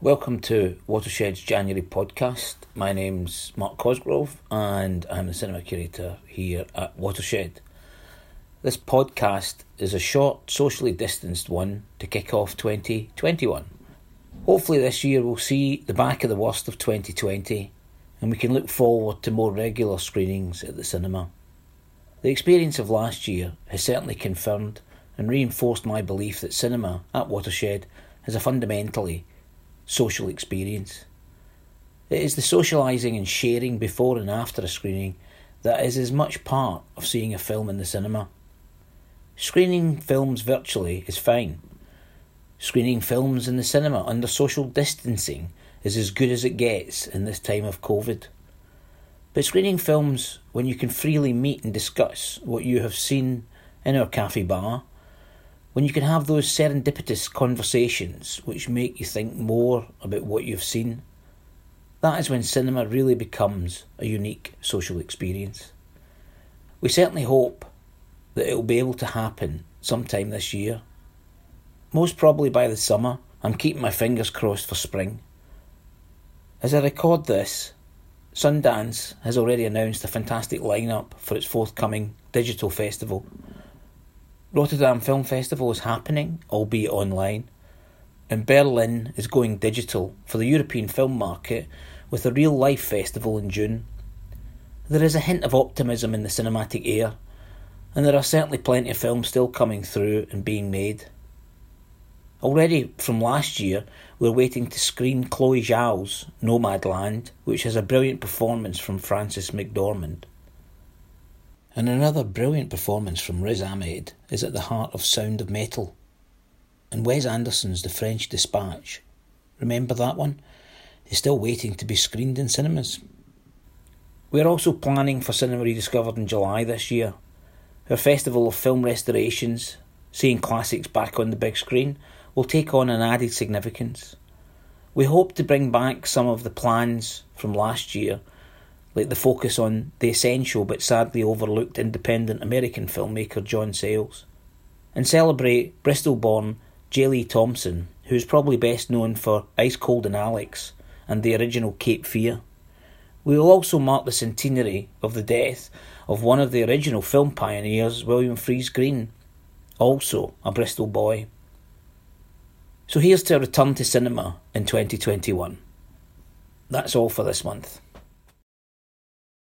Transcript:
Welcome to Watershed's January podcast. My name's Mark Cosgrove and I'm the cinema curator here at Watershed. This podcast is a short, socially distanced one to kick off 2021. Hopefully, this year we'll see the back of the worst of 2020 and we can look forward to more regular screenings at the cinema. The experience of last year has certainly confirmed and reinforced my belief that cinema at Watershed has a fundamentally social experience. It is the socialising and sharing before and after a screening that is as much part of seeing a film in the cinema. Screening films virtually is fine. Screening films in the cinema under social distancing is as good as it gets in this time of COVID. But screening films when you can freely meet and discuss what you have seen in our cafe bar when you can have those serendipitous conversations which make you think more about what you've seen, that is when cinema really becomes a unique social experience. We certainly hope that it will be able to happen sometime this year. Most probably by the summer. I'm keeping my fingers crossed for spring. As I record this, Sundance has already announced a fantastic lineup for its forthcoming digital festival Rotterdam Film Festival is happening, albeit online, and Berlin is going digital for the European film market with a real life festival in June. There is a hint of optimism in the cinematic air, and there are certainly plenty of films still coming through and being made. Already from last year, we're waiting to screen Chloe Zhao's Nomadland, which has a brilliant performance from Frances McDormand. And another brilliant performance from Riz Ahmed is at the heart of Sound of Metal. And Wes Anderson's The French Dispatch, remember that one? Is still waiting to be screened in cinemas. We are also planning for Cinema Rediscovered in July this year. Our festival of film restorations, seeing classics back on the big screen, will take on an added significance. We hope to bring back some of the plans from last year like the focus on the essential but sadly overlooked independent American filmmaker John Sayles, and celebrate Bristol born J. Lee Thompson, who is probably best known for Ice Cold in Alex and the original Cape Fear. We will also mark the centenary of the death of one of the original film pioneers, William Friese-Greene, also a Bristol boy. So here's to a return to cinema in 2021. That's all for this month.